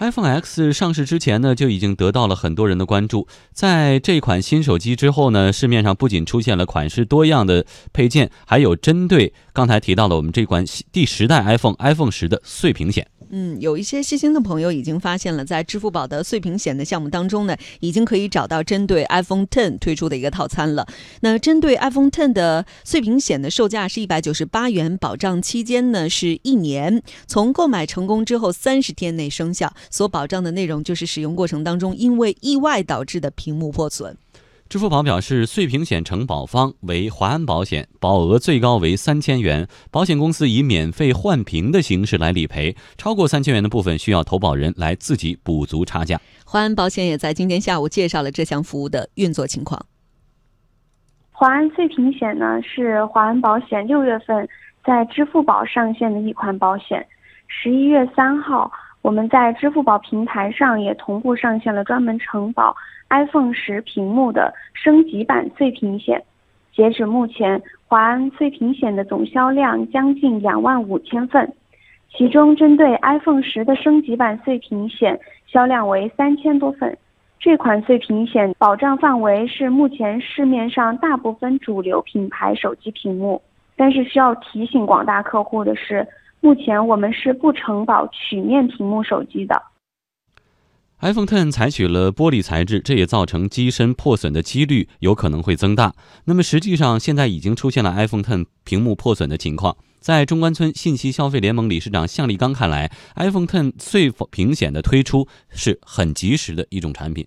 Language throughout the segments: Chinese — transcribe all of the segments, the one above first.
iPhone X 上市之前呢，就已经得到了很多人的关注。在这款新手机之后呢，市面上不仅出现了款式多样的配件，还有针对刚才提到了我们这款第十代 iPhone iPhone 十的碎屏险。嗯，有一些细心的朋友已经发现了，在支付宝的碎屏险的项目当中呢，已经可以找到针对 iPhone Ten 推出的一个套餐了。那针对 iPhone Ten 的碎屏险的售价是一百九十八元，保障期间呢是一年，从购买成功之后三十天内生效。所保障的内容就是使用过程当中因为意外导致的屏幕破损。支付宝表示，碎屏险承保方为华安保险，保额最高为三千元，保险公司以免费换屏的形式来理赔，超过三千元的部分需要投保人来自己补足差价。华安保险也在今天下午介绍了这项服务的运作情况。华安碎屏险呢是华安保险六月份在支付宝上线的一款保险，十一月三号。我们在支付宝平台上也同步上线了专门承保 iPhone 十屏幕的升级版碎屏险。截止目前，华安碎屏险的总销量将近两万五千份，其中针对 iPhone 十的升级版碎屏险销量为三千多份。这款碎屏险保障范围是目前市面上大部分主流品牌手机屏幕，但是需要提醒广大客户的是。目前我们是不承保曲面屏幕手机的。iPhone Ten 采取了玻璃材质，这也造成机身破损的几率有可能会增大。那么实际上现在已经出现了 iPhone Ten 屏幕破损的情况。在中关村信息消费联盟理事长向立刚看来，iPhone Ten 碎屏险的推出是很及时的一种产品。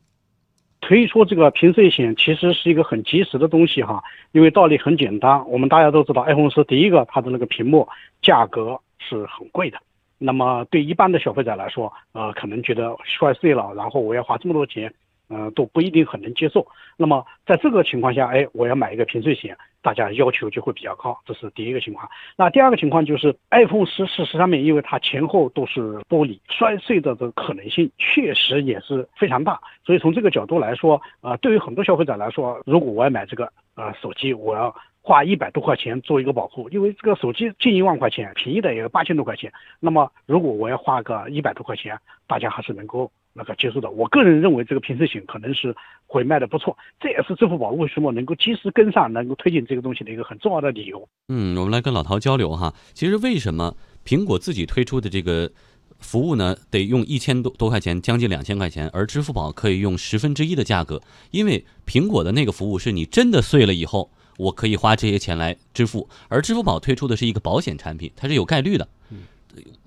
推出这个屏碎险其实是一个很及时的东西哈，因为道理很简单，我们大家都知道，iPhone 是第一个它的那个屏幕价格。是很贵的，那么对一般的消费者来说，呃，可能觉得摔碎了，然后我要花这么多钱，呃，都不一定很能接受。那么在这个情况下，哎，我要买一个屏碎险，大家要求就会比较高，这是第一个情况。那第二个情况就是，iPhone 十事实上面，因为它前后都是玻璃，摔碎的这个可能性确实也是非常大。所以从这个角度来说，呃，对于很多消费者来说，如果我要买这个呃手机，我要。花一百多块钱做一个保护，因为这个手机近一万块钱，便宜的也有八千多块钱。那么如果我要花个一百多块钱，大家还是能够那个接受的。我个人认为这个平时险可能是会卖的不错，这也是支付宝为什么能够及时跟上，能够推进这个东西的一个很重要的理由。嗯，我们来跟老陶交流哈。其实为什么苹果自己推出的这个服务呢，得用一千多多块钱，将近两千块钱，而支付宝可以用十分之一的价格？因为苹果的那个服务是你真的碎了以后。我可以花这些钱来支付，而支付宝推出的是一个保险产品，它是有概率的。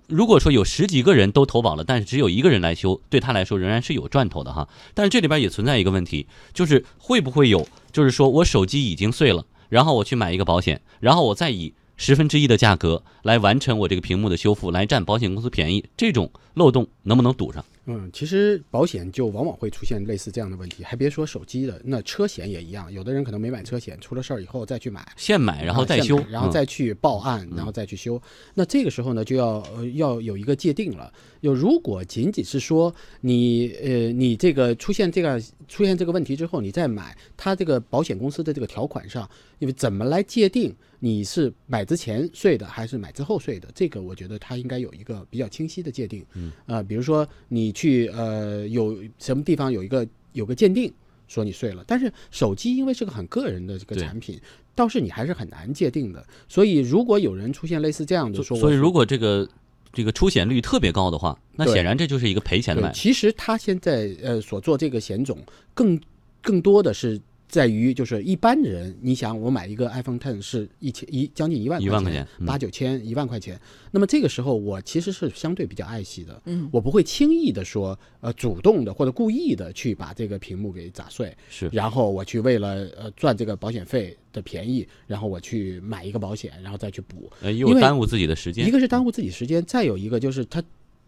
如果说有十几个人都投保了，但是只有一个人来修，对他来说仍然是有赚头的哈。但是这里边也存在一个问题，就是会不会有，就是说我手机已经碎了，然后我去买一个保险，然后我再以十分之一的价格来完成我这个屏幕的修复，来占保险公司便宜，这种漏洞能不能堵上？嗯，其实保险就往往会出现类似这样的问题，还别说手机的，那车险也一样。有的人可能没买车险，出了事儿以后再去买，现买然后再修，然后再去报案，然后再去修。那这个时候呢，就要呃要有一个界定了。就如果仅仅是说你呃你这个出现这个出现这个问题之后，你再买，它这个保险公司的这个条款上，因为怎么来界定你是买之前税的还是买之后税的，这个我觉得它应该有一个比较清晰的界定。嗯，呃，比如说你。去呃有什么地方有一个有个鉴定说你碎了，但是手机因为是个很个人的这个产品，倒是你还是很难界定的。所以如果有人出现类似这样的说，所以如果这个这个出险率特别高的话，那显然这就是一个赔钱的买。其实他现在呃所做这个险种更更多的是。在于就是一般人，你想我买一个 iPhone Ten 是一千一将近一万块钱，八九千一万块钱。那么这个时候我其实是相对比较爱惜的，嗯，我不会轻易的说呃主动的或者故意的去把这个屏幕给砸碎，是，然后我去为了呃赚这个保险费的便宜，然后我去买一个保险，然后再去补，呃，又耽误自己的时间。一个是耽误自己时间，再有一个就是它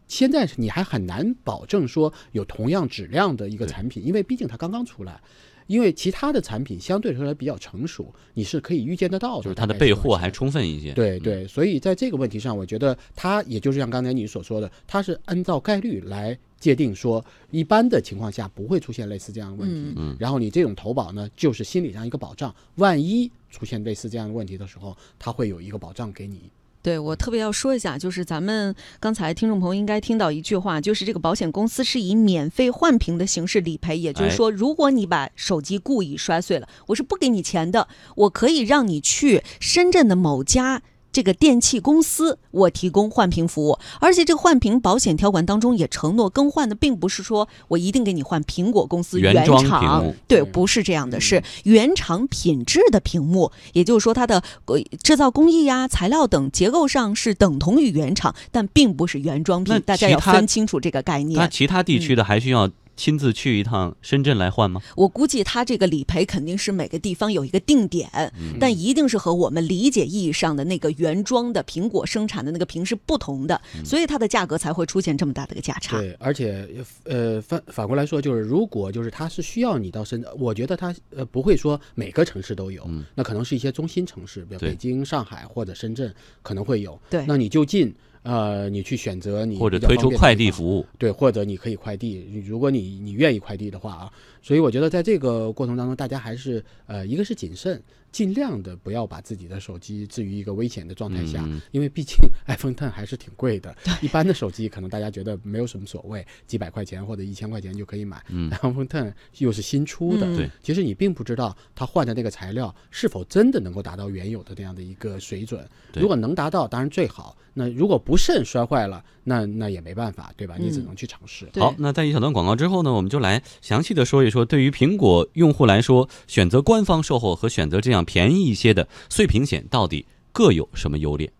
现在你还很难保证说有同样质量的一个产品，因为毕竟它刚刚出来。因为其他的产品相对来说比较成熟，你是可以预见得到的，就是它的备货还充分一些。对对，所以在这个问题上，我觉得它也就是像刚才你所说的，它是按照概率来界定，说一般的情况下不会出现类似这样的问题。嗯。然后你这种投保呢，就是心理上一个保障，万一出现类似这样的问题的时候，它会有一个保障给你。对我特别要说一下，就是咱们刚才听众朋友应该听到一句话，就是这个保险公司是以免费换屏的形式理赔，也就是说，如果你把手机故意摔碎了，我是不给你钱的，我可以让你去深圳的某家。这个电器公司，我提供换屏服务，而且这个换屏保险条款当中也承诺更换的并不是说我一定给你换苹果公司原装厂。屏幕，对，不是这样的，是原厂品质的屏幕，也就是说它的呃制造工艺呀、材料等结构上是等同于原厂，但并不是原装那品，大家要分清楚这个概念。那。其他地区的还需要亲自去一趟深圳来换吗？我估计他这个理赔肯定是每个地方有一个定点，但一定是和我们理解意义上的那个原装的苹果生产的那个屏是不同的，所以它的价格才会出现这么大的一个价差。对，而且呃反反过来说，就是如果就是它是需要你到深圳，我觉得它呃不会说每个城市都有，那可能是一些中心城市，比如北京、上海或者深圳可能会有。对那你就近呃你去选择你或者推出快递服务？对，或者你可以快递，如果你你愿意快递的话啊，所以我觉得在这个过程当中，大家还是呃，一个是谨慎，尽量的不要把自己的手机置于一个危险的状态下，嗯。因为毕竟 iPhone Ten 还是挺贵的，一般的手机可能大家觉得没有什么所谓，几百块钱或者一千块钱就可以买、嗯。i p h o n e Ten 又是新出的，嗯。其实你并不知道它换的那个材料是否真的能够达到原有的那样的一个水准，如果能达到，当然最好。那如果不慎摔坏了，那那也没办法，对吧？你只嗯。能去尝试。对好，那在一小段广告之后呢，我们就来详细的说一说，对于苹果用户来说，选择官方售后和选择这样便宜一些的碎屏险到底各有什么优劣？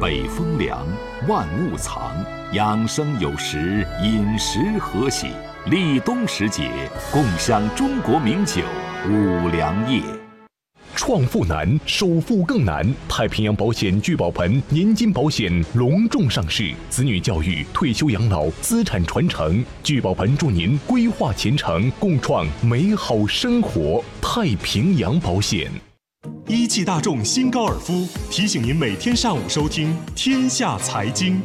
北风凉，万物藏；养生有时，饮食和喜。立冬时节，共享中国名酒五粮液。创富难，首付更难。太平洋保险聚宝盆年金保险隆重上市，子女教育、退休养老、资产传承，聚宝盆祝您规划前程，共创美好生活。太平洋保险。一汽大众新高尔夫提醒您每天上午收听《天下财经》。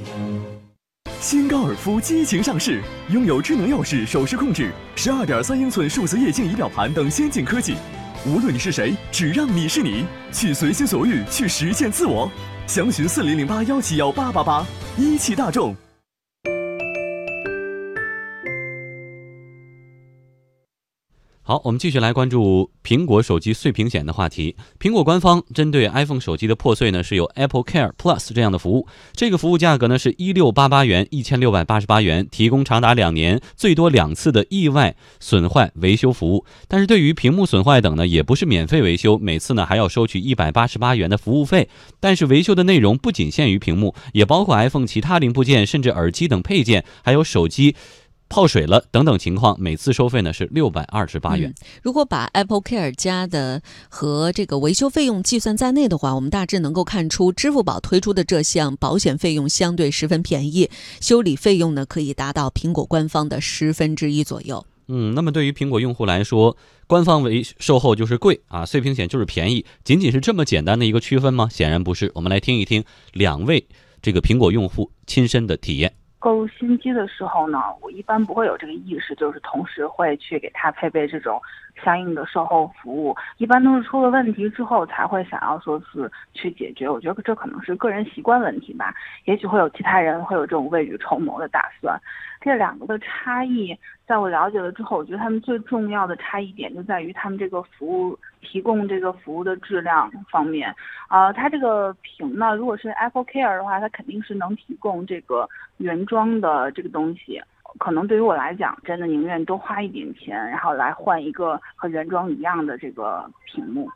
新高尔夫激情上市，拥有智能钥匙、手势控制、十二点三英寸数字液晶仪表盘等先进科技。无论你是谁，只让你是你，去随心所欲，去实现自我。详询四零零八幺七幺八八八。一汽大众。好，我们继续来关注苹果手机碎屏险的话题。苹果官方针对 iPhone 手机的破碎呢，是有 Apple Care Plus 这样的服务。这个服务价格呢是一六八八元，一千六百八十八元，提供长达两年、最多两次的意外损坏维修服务。但是对于屏幕损坏等呢，也不是免费维修，每次呢还要收取一百八十八元的服务费。但是维修的内容不仅限于屏幕，也包括 iPhone 其他零部件，甚至耳机等配件，还有手机。泡水了等等情况，每次收费呢是六百二十八元。嗯如果把 Apple Care 加的和这个维修费用计算在内的话，我们大致能够看出，支付宝推出的这项保险费用相对十分便宜，修理费用呢可以达到苹果官方的十分之一左右。嗯，那么对于苹果用户来说，官方维售后就是贵啊，碎屏险就是便宜，仅仅是这么简单的一个区分吗？显然不是。我们来听一听两位这个苹果用户亲身的体验。购入新机的时候呢，我一般不会有这个意识，就是同时会去给它配备这种相应的售后服务。一般都是出了问题之后才会想要说是去解决。我觉得这可能是个人习惯问题吧，也许会有其他人会有这种未雨绸缪的打算。这两个的差异，在我了解了之后，我觉得他们最重要的差异点就在于他们这个服务提供这个服务的质量方面。啊、它这个屏呢，如果是 Apple Care 的话，它肯定是能提供这个原装的这个东西。可能对于我来讲，真的宁愿多花一点钱，然后来换一个和原装一样的这个屏幕。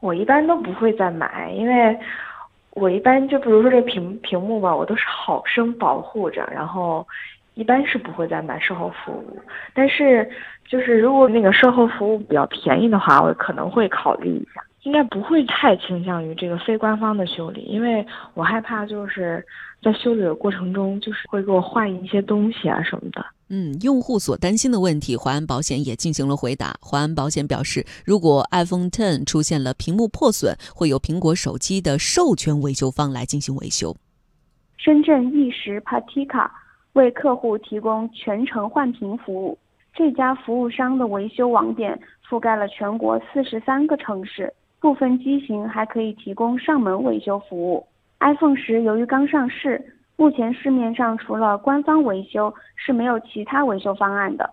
我一般都不会再买，因为我一般就比如说这屏屏幕吧，我都是好生保护着，然后一般是不会再买售后服务。但是就是如果那个售后服务比较便宜的话，我可能会考虑一下。应该不会太倾向于这个非官方的修理，因为我害怕就是在修理的过程中，就是会给我换一些东西啊什么的。嗯，用户所担心的问题，华安保险也进行了回答。华安保险表示，如果 iPhone Ten 出现了屏幕破损，会由苹果手机的授权维修方来进行维修。深圳易时 Patika 为客户提供全程换屏服务。这家服务商的维修网点覆盖了全国四十三个城市，部分机型还可以提供上门维修服务。iPhone 十由于刚上市，目前市面上除了官方维修是没有其他维修方案的，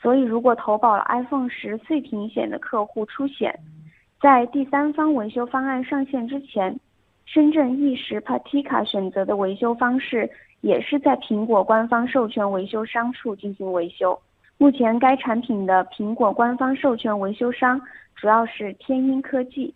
所以如果投保了 iPhone 十碎屏险的客户出险，在第三方维修方案上线之前，深圳易时 Patika 选择的维修方式也是在苹果官方授权维修商处进行维修。目前该产品的苹果官方授权维修商主要是天音科技。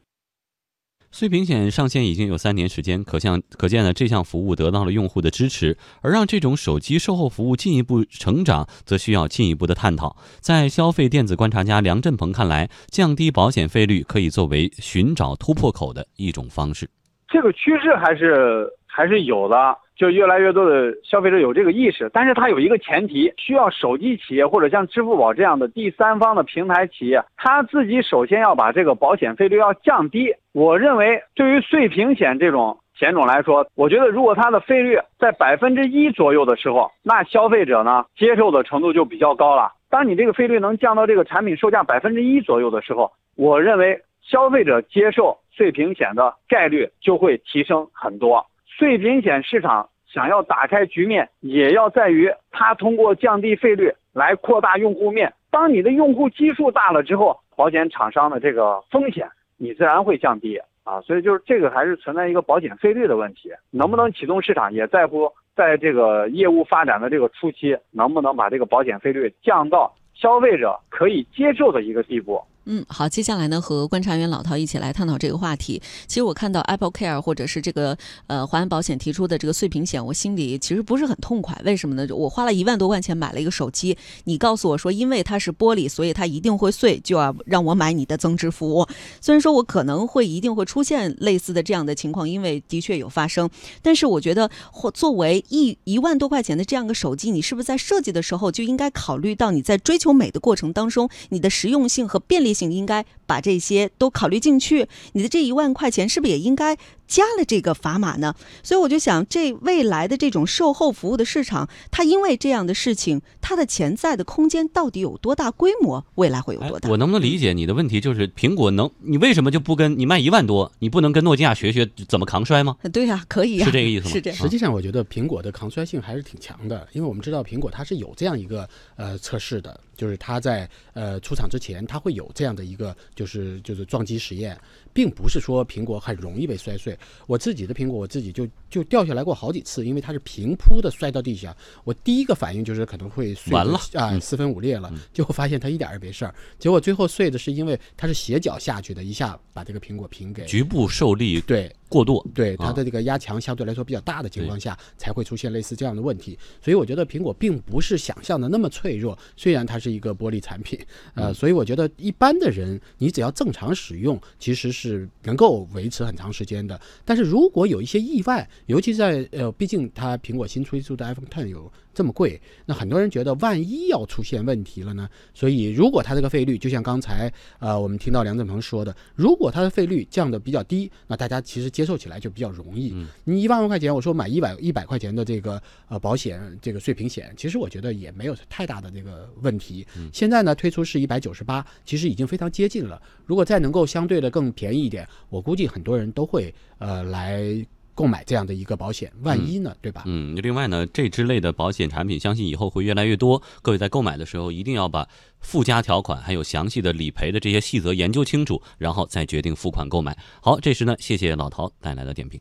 碎屏险上线已经有三年时间，可向可见呢，这项服务得到了用户的支持。而让这种手机售后服务进一步成长，则需要进一步的探讨。在消费电子观察家梁振鹏看来，降低保险费率可以作为寻找突破口的一种方式。这个趋势还是还是有的。就越来越多的消费者有这个意识，但是它有一个前提，需要手机企业或者像支付宝这样的第三方的平台企业，他自己首先要把这个保险费率要降低。我认为，对于碎屏险这种险种来说，我觉得如果它的费率在百分之一左右的时候，那消费者呢接受的程度就比较高了。当你这个费率能降到这个产品售价百分之一左右的时候，我认为消费者接受碎屏险的概率就会提升很多。碎屏险市场想要打开局面，也要在于它通过降低费率来扩大用户面。当你的用户基数大了之后，保险厂商的这个风险你自然会降低啊。所以就是这个还是存在一个保险费率的问题，能不能启动市场，也在乎在这个业务发展的这个初期，能不能把这个保险费率降到消费者可以接受的一个地步。嗯，好，接下来呢，和观察员老陶一起来探讨这个话题。其实我看到 Apple Care 或者是这个呃华安保险提出的这个碎屏险，我心里其实不是很痛快。为什么呢？我花了一万多块钱买了一个手机，你告诉我说，因为它是玻璃，所以它一定会碎，就要让我买你的增值服务。虽然说我可能会一定会出现类似的这样的情况，因为的确有发生，但是我觉得，或作为一一万多块钱的这样一个手机，你是不是在设计的时候就应该考虑到你在追求美的过程当中，你的实用性和便利？性应该把这些都考虑进去，你的这一万块钱是不是也应该加了这个砝码呢？所以我就想，这未来的这种售后服务的市场，它因为这样的事情，它的潜在的空间到底有多大？规模未来会有多大？我能不能理解你的问题？就是苹果能，你为什么就不跟你卖一万多？你不能跟诺基亚学学怎么扛摔吗？对呀，可以，是这个意思吗？是这样实际上，我觉得苹果的抗摔性还是挺强的，因为我们知道苹果它是有这样一个呃测试的。就是它在呃出厂之前，它会有这样的一个就是就是撞击实验，并不是说苹果很容易被摔碎。我自己的苹果，我自己就就掉下来过好几次，因为它是平铺的摔到地下。我第一个反应就是可能会碎完了啊，四分五裂了。结果发现它一点也没事儿。结果最后碎的是因为它是斜角下去的，一下把这个苹果平给局部受力对过度，对它的这个压强相对来说比较大的情况下才会出现类似这样的问题。所以我觉得苹果并不是想象的那么脆弱，虽然它是一个玻璃产品，呃，所以我觉得一般的人，你只要正常使用，其实是能够维持很长时间的。但是如果有一些意外，尤其在呃，毕竟它苹果新推出的 iPhone Ten 有这么贵，那很多人觉得万一要出现问题了呢？所以如果它这个费率，就像刚才呃我们听到梁振鹏说的，如果它的费率降的比较低，那大家其实接受起来就比较容易。你一万多块钱，我说买一百一百块钱的这个呃保险，这个碎屏险，其实我觉得也没有太大的这个问题。现在呢，推出是一百九十八，其实已经非常接近了。如果再能够相对的更便宜一点，我估计很多人都会呃来购买这样的一个保险。万一呢，对吧？嗯，另外呢，这之类的保险产品，相信以后会越来越多。各位在购买的时候，一定要把附加条款还有详细的理赔的这些细则研究清楚，然后再决定付款购买。好，这时呢，谢谢老陶带来的点评。